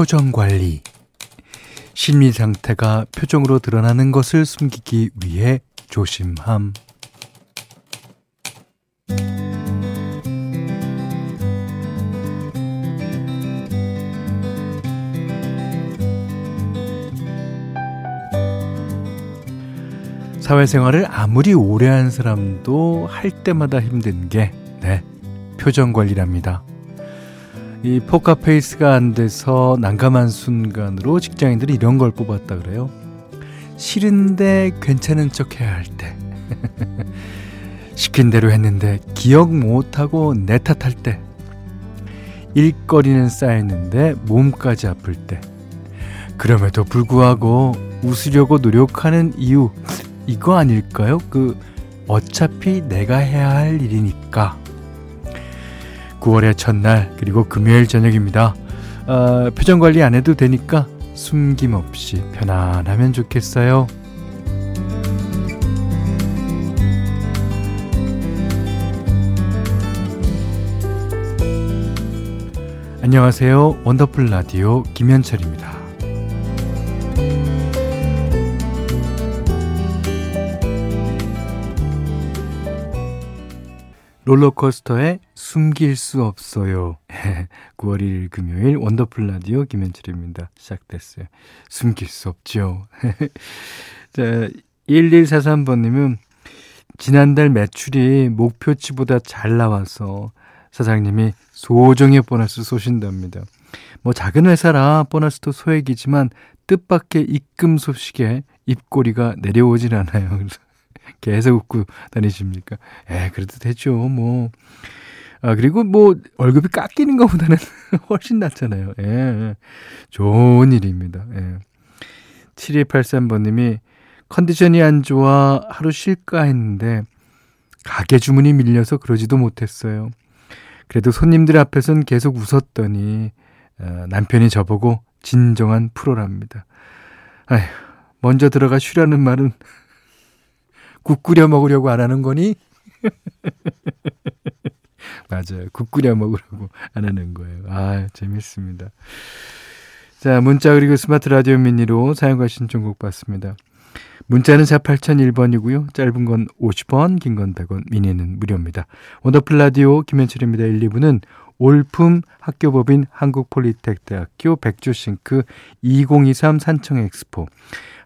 표정 관리. 심리 상태가 표정으로 드러나는 것을 숨기기 위해 조심함. 사회생활을 아무리 오래 한 사람도 할 때마다 힘든 게, 네, 표정 관리랍니다. 이 포카페이스가 안 돼서 난감한 순간으로 직장인들이 이런 걸 뽑았다 그래요. 싫은데 괜찮은 척 해야 할 때. 시킨 대로 했는데 기억 못하고 내 탓할 때. 일거리는 쌓였는데 몸까지 아플 때. 그럼에도 불구하고 웃으려고 노력하는 이유 이거 아닐까요? 그 어차피 내가 해야 할 일이니까. 9월의 첫날 그리고 금요일 저녁입니다. 어, 표정 관리 안 해도 되니까 숨김없이 편안하면 좋겠어요. 안녕하세요. 원더풀 라디오 김현철입니다. 롤러코스터에 숨길 수 없어요. 9월 1일 금요일 원더풀 라디오 김현철입니다. 시작됐어요. 숨길 수 없죠. 자, 1143번님은 지난달 매출이 목표치보다 잘 나와서 사장님이 소정의 보너스 쏘신답니다. 뭐 작은 회사라 보너스도 소액이지만 뜻밖의 입금 소식에 입꼬리가 내려오질 않아요. 계속 웃고 다니십니까? 에, 그래도 되죠, 뭐. 아, 그리고 뭐, 월급이 깎이는 것보다는 훨씬 낫잖아요. 예, 좋은 일입니다. 예. 7283번님이 컨디션이 안 좋아 하루 쉴까 했는데, 가게 주문이 밀려서 그러지도 못했어요. 그래도 손님들 앞에선 계속 웃었더니, 어, 남편이 저보고 진정한 프로랍니다. 아휴, 먼저 들어가 쉬라는 말은 국 끓여 먹으려고 안 하는 거니? 맞아요. 국 끓여 먹으려고 안 하는 거예요. 아, 재밌습니다. 자, 문자 그리고 스마트 라디오 미니로 사용과 신청곡 받습니다. 문자는 4 8001번이고요. 짧은 건 50원, 긴 건 100원, 미니는 무료입니다. 원더풀 라디오 김현철입니다. 1, 2부는 올품 학교법인 한국폴리텍대학교 백조싱크 2023 산청엑스포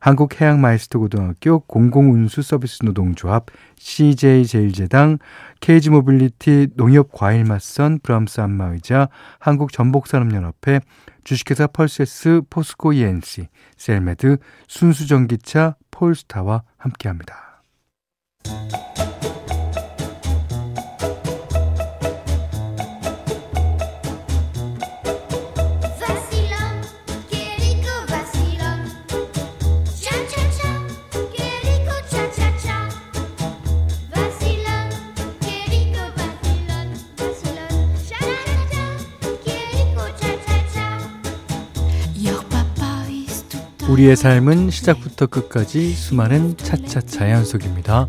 한국해양마이스터고등학교 공공운수 서비스 노동조합, CJ제일제당, KG모빌리티 농협과일맛선, 브람스 안마의자, 한국전복산업연합회, 주식회사 펄세스, 포스코 ENC, 셀메드, 순수전기차, 폴스타와 함께합니다. 우리의 삶은 시작부터 끝까지 수많은 차차차 연속입니다.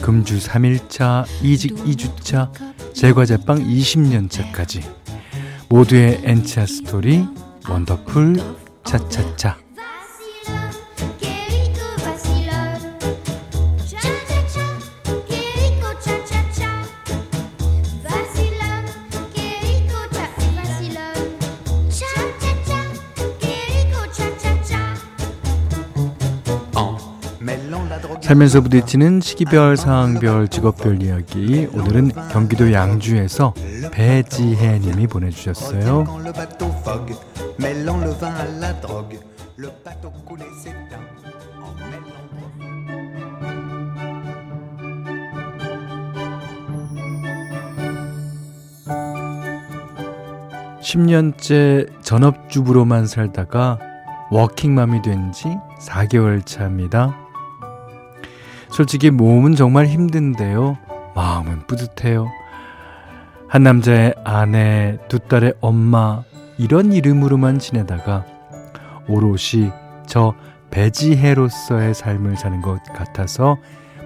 금주 3일차, 이직 2주차, 제과제빵 20년차까지 모두의 엔차 스토리 원더풀 차차차 살면서 부딪히는 시기별, 상황별, 직업별 이야기. 오늘은 경기도 양주에서 배지혜 님이 보내주셨어요. (10년째) 전업주부로만 살다가 워킹맘이 된지 4개월 차입니다. 솔직히 몸은 정말 힘든데요. 마음은 뿌듯해요. 한 남자의 아내, 두 딸의 엄마, 이런 이름으로만 지내다가 오롯이 저 배지혜로서의 삶을 사는 것 같아서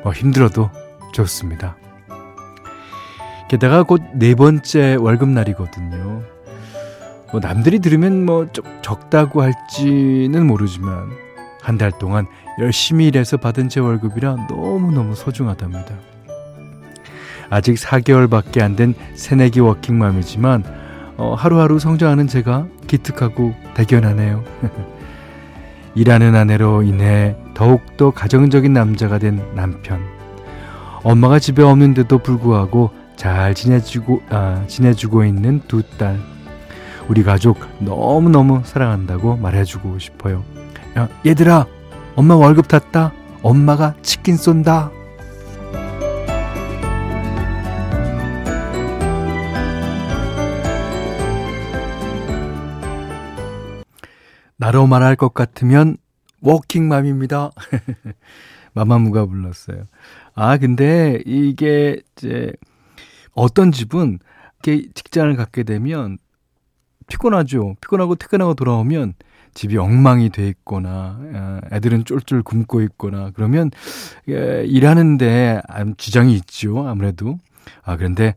뭐 힘들어도 좋습니다. 게다가 곧 네 번째 월급날이거든요. 뭐 남들이 들으면 뭐 좀 적다고 할지는 모르지만 한 달 동안 열심히 일해서 받은 제 월급이라 너무너무 소중하답니다. 아직 4개월밖에 안 된 새내기 워킹맘이지만 어, 하루하루 성장하는 제가 기특하고 대견하네요. 일하는 아내로 인해 더욱더 가정적인 남자가 된 남편. 엄마가 집에 없는데도 불구하고 잘 지내주고, 아, 지내주고 있는 두 딸. 우리 가족 너무너무 사랑한다고 말해주고 싶어요. 야, 얘들아, 엄마 월급 탔다. 엄마가 치킨 쏜다. 나로 말할 것 같으면 워킹맘입니다. 마마무가 불렀어요. 아, 근데 이게 이제 어떤 집은 이렇게 직장을 갖게 되면 피곤하죠. 피곤하고 퇴근하고 돌아오면 집이 엉망이 돼 있거나 아, 애들은 쫄쫄 굶고 있거나 그러면 일하는데 지장이 있죠. 아무래도. 아, 그런데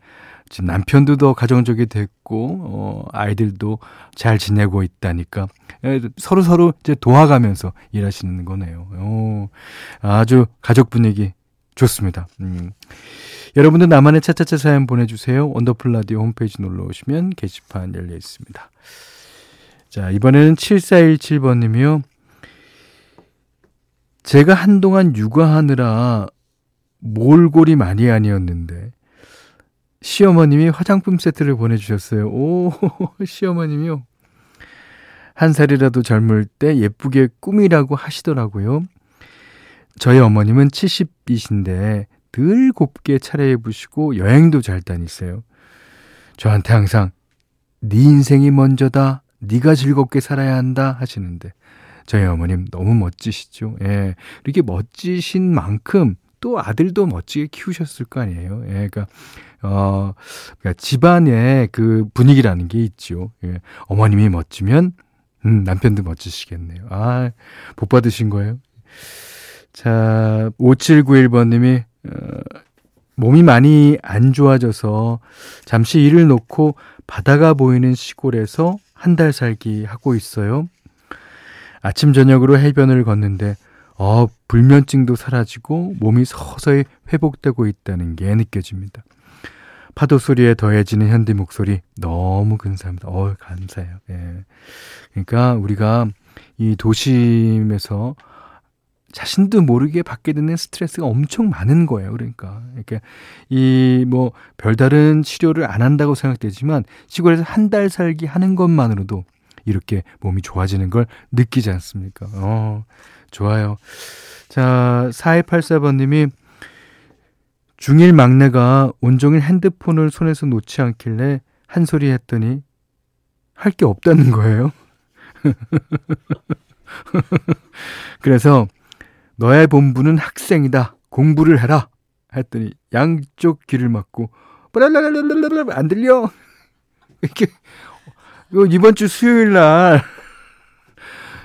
지금 남편도 더 가정적이 됐고 어, 아이들도 잘 지내고 있다니까 예, 서로 서로 이제 도와가면서 일하시는 거네요. 오, 아주 가족 분위기 좋습니다. 음. 여러분들 나만의 차차차 사연 보내주세요. 원더풀 라디오 홈페이지 놀러 오시면 게시판 열려 있습니다. 자 이번에는 7417번님이요. 제가 한동안 육아하느라 몰골이 많이 아니었는데 시어머님이 화장품 세트를 보내주셨어요. 오, 시어머님이요. 한 살이라도 젊을 때 예쁘게 꾸미라고 하시더라고요. 저희 어머님은 70이신데 늘 곱게 차려입으시고 여행도 잘 다니세요. 저한테 항상 네 인생이 먼저다. 네가 즐겁게 살아야 한다 하시는데 저희 어머님 너무 멋지시죠. 예. 이렇게 멋지신 만큼 또 아들도 멋지게 키우셨을 거 아니에요. 예. 그러니까 어, 그러니까 집안의 그 분위기라는 게 있죠. 예. 어머님이 멋지면, 음, 남편도 멋지시겠네요. 아, 복 받으신 거예요. 자, 5791번 님이, 어, 몸이 많이 안 좋아져서 잠시 일을 놓고 바다가 보이는 시골에서 한 달 살기 하고 있어요. 아침, 저녁으로 해변을 걷는데, 어, 불면증도 사라지고 몸이 서서히 회복되고 있다는 게 느껴집니다. 파도 소리에 더해지는 현디 목소리 너무 근사합니다. 어 감사해요. 예. 그러니까 우리가 이 도심에서 자신도 모르게 받게 되는 스트레스가 엄청 많은 거예요. 그러니까 이렇게 이 뭐 별다른 치료를 안 한다고 생각되지만 시골에서 한 달 살기 하는 것만으로도 이렇게 몸이 좋아지는 걸 느끼지 않습니까? 어, 좋아요. 자, 4284번님이 중일 막내가 온종일 핸드폰을 손에서 놓지 않길래 한 소리 했더니 할 게 없다는 거예요. 그래서 너의 본부는 학생이다. 공부를 해라. 했더니 양쪽 귀를 막고 안 들려. 이렇게 이번 주 수요일 날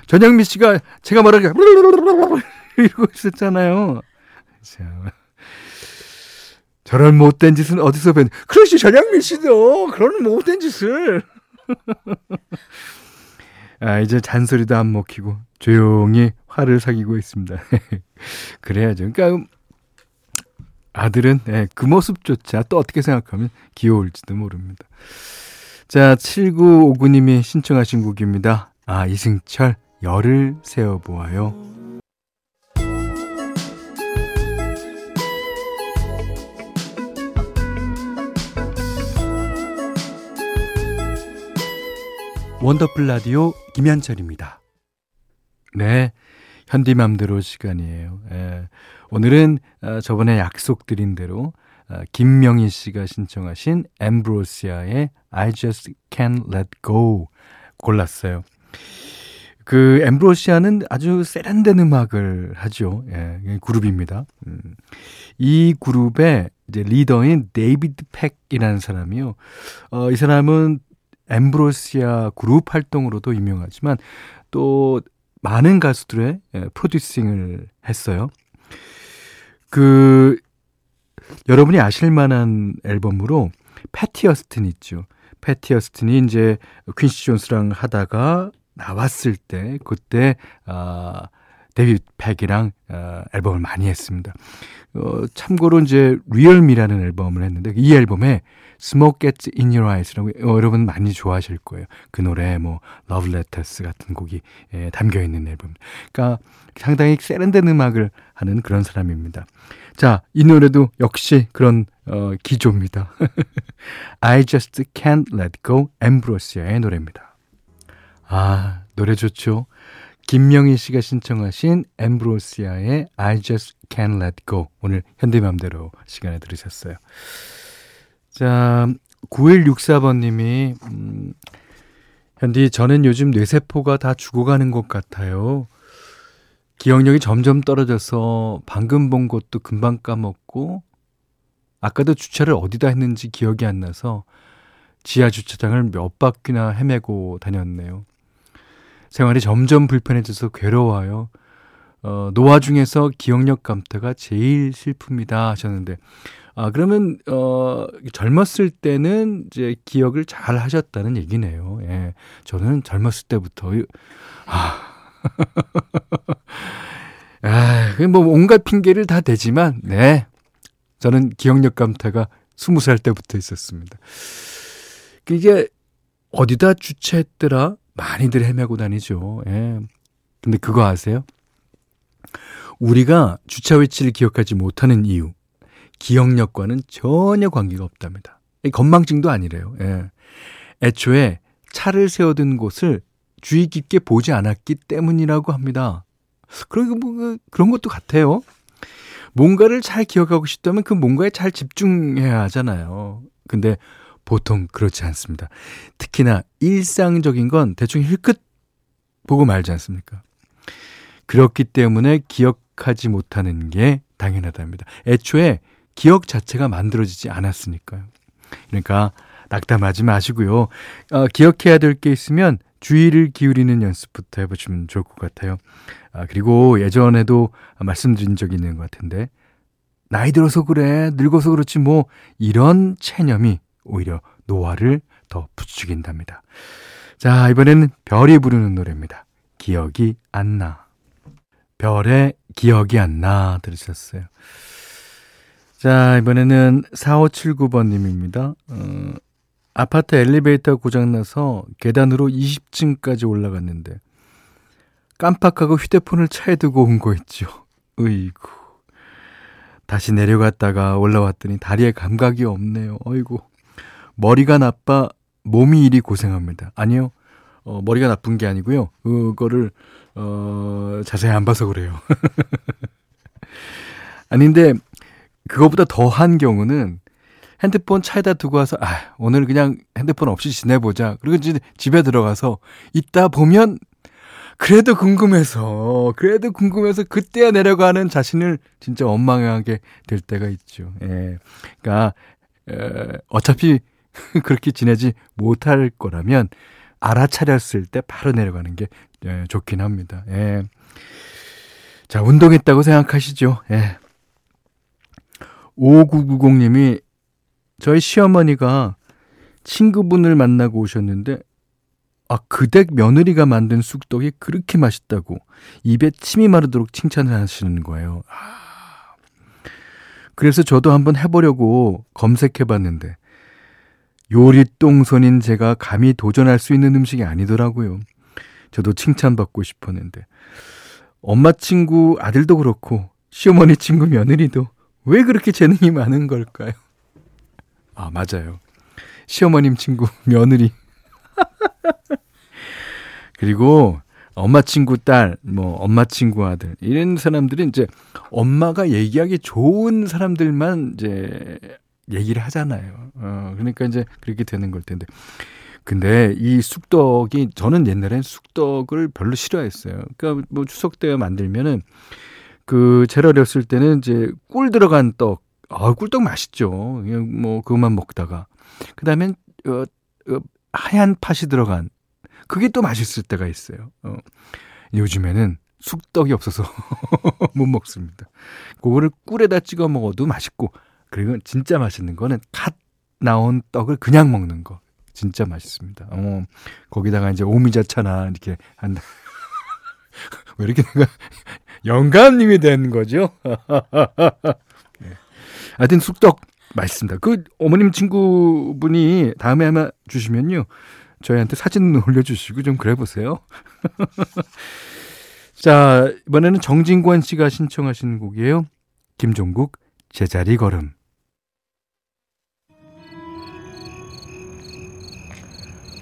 전영미 씨가 제가 말하기 이러고 있었잖아요. 자. 저런 못된 짓은 어디서 뵌? 그렇지 전양민 씨도 그런 못된 짓을. 아 이제 잔소리도 안 먹히고 조용히 화를 사귀고 있습니다. 그래야죠. 그러니까 아들은 네, 그 모습조차 또 어떻게 생각하면 귀여울지도 모릅니다. 자, 7959님이 신청하신 곡입니다. 아, 이승철, 열을 세어보아요. 원더풀 라디오 김현철입니다. 네. 현디맘대로 시간이에요. 예. 오늘은 어, 저번에 약속드린 대로 어, 김명희 씨가 신청하신 엠브로시아의 I Just Can't Let Go 골랐어요. 그 엠브로시아는 아주 세련된 음악을 하죠. 예, 그룹입니다. 음. 이 그룹의 이제 리더인 데이비드 팩이라는 사람이요. 어, 이 사람은 엠브로시아 그룹 활동으로도 유명하지만 또 많은 가수들의 예, 프로듀싱을 했어요. 그 여러분이 아실 만한 앨범으로 패티 오스틴 있죠. 패티 오스틴이 이제 퀸시 존스랑 하다가 나왔을 때 그때 아 데이비드 팩이랑 어, 앨범을 많이 했습니다. 어, 참고로 이제 Real Me라는 앨범을 했는데 이 앨범에 Smoke Gets In Your Eyes라고 어, 여러분 많이 좋아하실 거예요. 그 노래 뭐 Love Letters 같은 곡이 예, 담겨 있는 앨범. 그러니까 상당히 세련된 음악을 하는 그런 사람입니다. 자, 이 노래도 역시 그런 어, 기조입니다. I Just Can't Let Go 엠브로시아의 노래입니다. 아, 노래 좋죠. 김명희 씨가 신청하신 엠브로시아의 I Just Can't Let Go 오늘 현대맘대로 시간에 들으셨어요. 자, 9164번님이 음, 현디 저는 요즘 뇌세포가 다 죽어가는 것 같아요. 기억력이 점점 떨어져서 방금 본 것도 금방 까먹고 아까도 주차를 어디다 했는지 기억이 안 나서 지하 주차장을 몇 바퀴나 헤매고 다녔네요. 생활이 점점 불편해져서 괴로워요. 어, 노화 중에서 기억력 감퇴가 제일 슬픕니다 하셨는데 아 그러면 어 젊었을 때는 이제 기억을 잘 하셨다는 얘기네요. 예. 저는 젊었을 때부터 아 아, 뭐 온갖 핑계를 다 대지만 네. 저는 기억력 감퇴가 스무 살 때부터 있었습니다. 이게 어디다 주체했더라? 많이들 헤매고 다니죠. 예. 근데 그거 아세요? 우리가 주차 위치를 기억하지 못하는 이유, 기억력과는 전혀 관계가 없답니다. 건망증도 아니래요. 예. 애초에 차를 세워둔 곳을 주의 깊게 보지 않았기 때문이라고 합니다. 그런, 뭐, 그, 그런 것도 같아요. 뭔가를 잘 기억하고 싶다면 그 뭔가에 잘 집중해야 하잖아요. 근데 보통 그렇지 않습니다. 특히나 일상적인 건 대충 힐끗 보고 말지 않습니까? 그렇기 때문에 기억하지 못하는 게 당연하답니다. 애초에 기억 자체가 만들어지지 않았으니까요. 그러니까 낙담하지 마시고요. 어, 기억해야 될 게 있으면 주의를 기울이는 연습부터 해보시면 좋을 것 같아요. 아, 그리고 예전에도 말씀드린 적이 있는 것 같은데, 나이 들어서 그래, 늙어서 그렇지, 뭐, 이런 체념이 오히려 노화를 더 부추긴답니다. 자, 이번에는 별이 부르는 노래입니다. 기억이 안 나. 별의 기억이 안 나. 들으셨어요. 자, 이번에는 4579번님입니다. 어, 아파트 엘리베이터 고장나서 계단으로 20층까지 올라갔는데, 깜빡하고 휴대폰을 차에 두고 온 거 있죠. 으이구. 다시 내려갔다가 올라왔더니 다리에 감각이 없네요. 어이구. 머리가 나빠 몸이 일이 고생합니다. 아니요. 어, 머리가 나쁜 게 아니고요. 그거를 어, 자세히 안 봐서 그래요. 아닌데 그거보다 더한 경우는 핸드폰 차에다 두고 와서 아, 오늘 그냥 핸드폰 없이 지내보자. 그리고 이제 집에 들어가서 있다 보면 그래도 궁금해서 그래도 궁금해서 그때야 내려가는 자신을 진짜 원망하게 될 때가 있죠. 예. 그러니까 에, 어차피 그렇게 지내지 못할 거라면 알아차렸을 때 바로 내려가는 게 예, 좋긴 합니다. 예. 자, 운동했다고 생각하시죠. 예. 5990님이 저희 시어머니가 친구분을 만나고 오셨는데 아, 그댁 며느리가 만든 쑥떡이 그렇게 맛있다고 입에 침이 마르도록 칭찬을 하시는 거예요. 아. 그래서 저도 한번 해보려고 검색해 봤는데 요리 똥손인 제가 감히 도전할 수 있는 음식이 아니더라고요. 저도 칭찬받고 싶었는데. 엄마 친구 아들도 그렇고, 시어머니 친구 며느리도 왜 그렇게 재능이 많은 걸까요? 아, 맞아요. 시어머님 친구 며느리. 그리고 엄마 친구 딸, 뭐 엄마 친구 아들 이런 사람들은 이제 엄마가 얘기하기 좋은 사람들만 이제 얘기를 하잖아요. 어, 그러니까 이제 그렇게 되는 걸 텐데. 근데 이 쑥떡이 저는 옛날엔 쑥떡을 별로 싫어했어요. 그러니까 뭐 추석 때 만들면은 그 제가 어렸을 때는 이제 꿀 들어간 떡, 아 꿀떡 맛있죠. 뭐 그것만 먹다가 그다음엔 어, 어, 하얀 팥이 들어간 그게 또 맛있을 때가 있어요. 어. 요즘에는 쑥떡이 없어서 못 먹습니다. 그거를 꿀에다 찍어 먹어도 맛있고 그리고 진짜 맛있는 거는 갓 나온 떡을 그냥 먹는 거. 진짜 맛있습니다. 어, 거기다가 이제 오미자차나 이렇게 한다. 왜 이렇게 내가 영감님이 된 거죠? 네. 하여튼 쑥떡 맛있습니다. 그 어머님 친구분이 다음에 아마 주시면요. 저희한테 사진 올려주시고 좀 그래 보세요. 자, 이번에는 정진관 씨가 신청하신 곡이에요. 김종국, 제자리 걸음.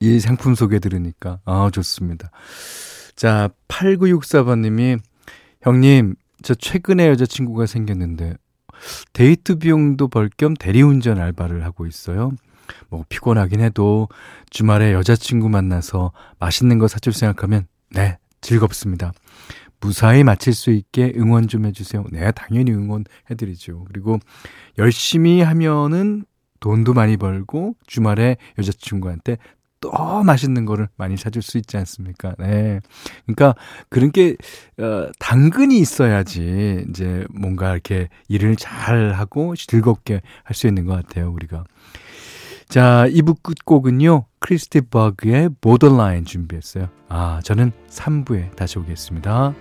이 상품 소개 들으니까. 아, 좋습니다. 자, 8964번님이, 형님, 저 최근에 여자친구가 생겼는데, 데이트 비용도 벌 겸 대리운전 알바를 하고 있어요. 뭐, 피곤하긴 해도 주말에 여자친구 만나서 맛있는 거 사줄 생각하면, 네, 즐겁습니다. 무사히 마칠 수 있게 응원 좀 해주세요. 네, 당연히 응원해드리죠. 그리고 열심히 하면은 돈도 많이 벌고 주말에 여자친구한테 또 맛있는 거를 많이 사줄 수 있지 않습니까? 네. 그러니까 그런 게, 어, 당근이 있어야지 이제 뭔가 이렇게 일을 잘 하고 즐겁게 할 수 있는 것 같아요, 우리가. 자, 2부 끝곡은요, 크리스티 버그의 보더라인 준비했어요. 아, 저는 3부에 다시 오겠습니다.